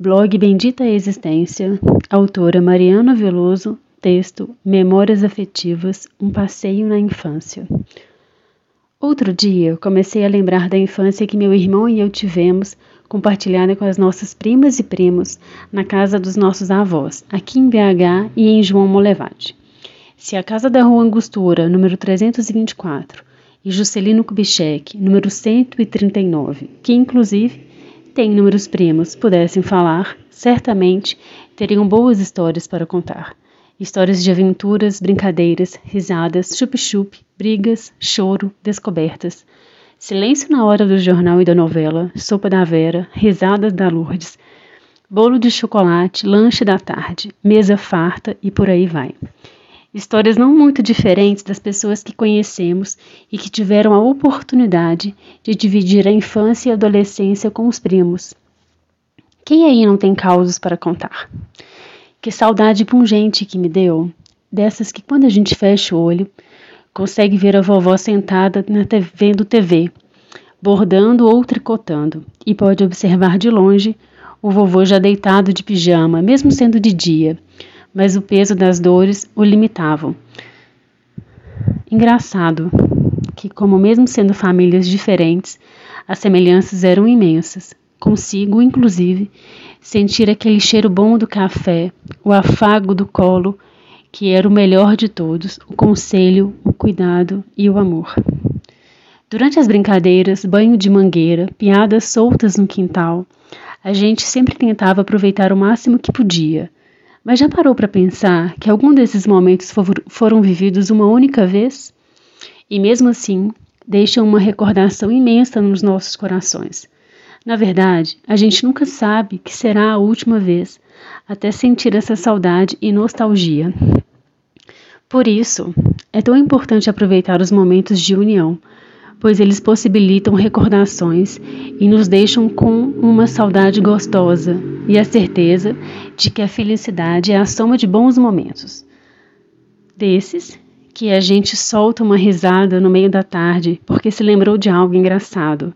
Blog Bendita Existência, autora Mariana Veloso, texto Memórias Afetivas, um passeio na infância. Outro dia, comecei a lembrar da infância que meu irmão e eu tivemos, compartilhada com as nossas primas e primos, na casa dos nossos avós, aqui em BH e em João Molevade. Se a casa da Rua Angostura, número 324, e Juscelino Kubitschek, número 139, que inclusive tem números primos, pudessem falar, certamente teriam boas histórias para contar. Histórias de aventuras, brincadeiras, risadas, chup-chup, brigas, choro, descobertas. Silêncio na hora do jornal e da novela, sopa da Vera, risadas da Lourdes, bolo de chocolate, lanche da tarde, mesa farta e por aí vai. Histórias não muito diferentes das pessoas que conhecemos e que tiveram a oportunidade de dividir a infância e a adolescência com os primos. Quem aí não tem causos para contar? Que saudade pungente que me deu, dessas que quando a gente fecha o olho, consegue ver a vovó sentada na vendo TV, bordando ou tricotando, e pode observar de longe o vovô já deitado de pijama, mesmo sendo de dia, mas o peso das dores o limitavam. Engraçado que, como mesmo sendo famílias diferentes, as semelhanças eram imensas. Consigo, inclusive, sentir aquele cheiro bom do café, o afago do colo, que era o melhor de todos, o conselho, o cuidado e o amor. Durante as brincadeiras, banho de mangueira, piadas soltas no quintal, a gente sempre tentava aproveitar o máximo que podia, mas já parou para pensar que algum desses momentos foram vividos uma única vez? E mesmo assim, deixam uma recordação imensa nos nossos corações. Na verdade, a gente nunca sabe que será a última vez, até sentir essa saudade e nostalgia. Por isso, é tão importante aproveitar os momentos de união, pois eles possibilitam recordações e nos deixam com uma saudade gostosa e a certeza de que a felicidade é a soma de bons momentos. Desses que a gente solta uma risada no meio da tarde porque se lembrou de algo engraçado,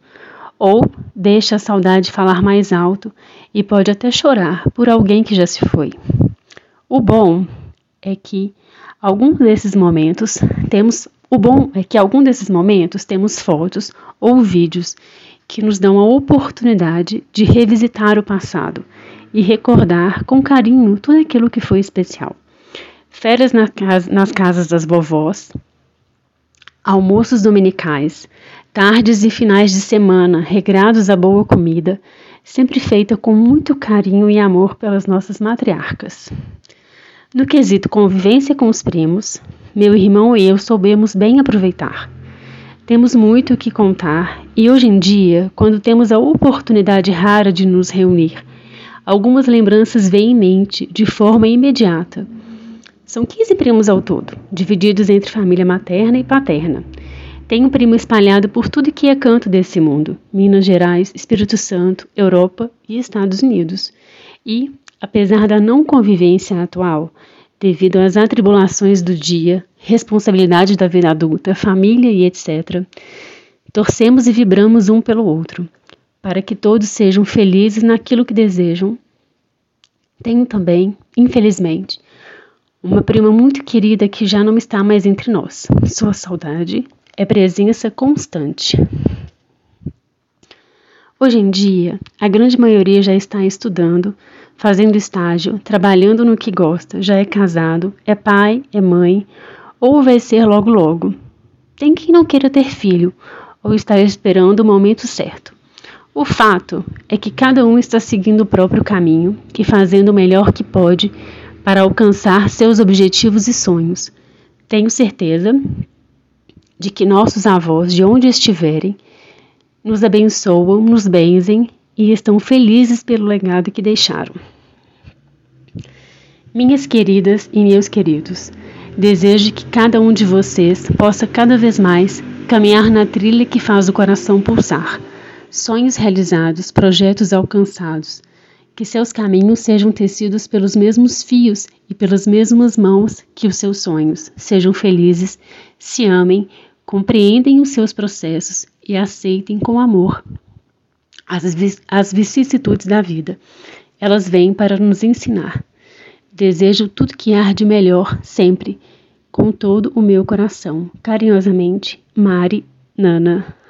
ou deixa a saudade falar mais alto e pode até chorar por alguém que já se foi. O bom é que alguns desses momentos temos o bom é que algum desses momentos temos fotos ou vídeos que nos dão a oportunidade de revisitar o passado e recordar com carinho tudo aquilo que foi especial. Férias na casa, nas casas das vovós, almoços dominicais, tardes e finais de semana regrados a boa comida, sempre feita com muito carinho e amor pelas nossas matriarcas. No quesito convivência com os primos, meu irmão e eu soubemos bem aproveitar. Temos muito o que contar e hoje em dia, quando temos a oportunidade rara de nos reunir, algumas lembranças vêm em mente de forma imediata. São 15 primos ao todo, divididos entre família materna e paterna. Tem um primo espalhado por tudo que é canto desse mundo: Minas Gerais, Espírito Santo, Europa e Estados Unidos. E, apesar da não convivência atual, devido às atribulações do dia, responsabilidade da vida adulta, família e etc. Torcemos e vibramos um pelo outro, para que todos sejam felizes naquilo que desejam. Tenho também, infelizmente, uma prima muito querida que já não está mais entre nós. Sua saudade é presença constante. Hoje em dia, a grande maioria já está estudando, fazendo estágio, trabalhando no que gosta, já é casado, é pai, é mãe, ou vai ser logo logo. Tem quem não queira ter filho, ou está esperando o momento certo. O fato é que cada um está seguindo o próprio caminho e fazendo o melhor que pode para alcançar seus objetivos e sonhos. Tenho certeza de que nossos avós, de onde estiverem, nos abençoam, nos benzem e estão felizes pelo legado que deixaram. Minhas queridas e meus queridos, desejo que cada um de vocês possa cada vez mais caminhar na trilha que faz o coração pulsar. Sonhos realizados, projetos alcançados. Que seus caminhos sejam tecidos pelos mesmos fios e pelas mesmas mãos que os seus sonhos. Sejam felizes, se amem, compreendem os seus processos e aceitem com amor as, as vicissitudes da vida. Elas vêm para nos ensinar. Desejo tudo que há de melhor sempre, com todo o meu coração. Carinhosamente, Mari Nana.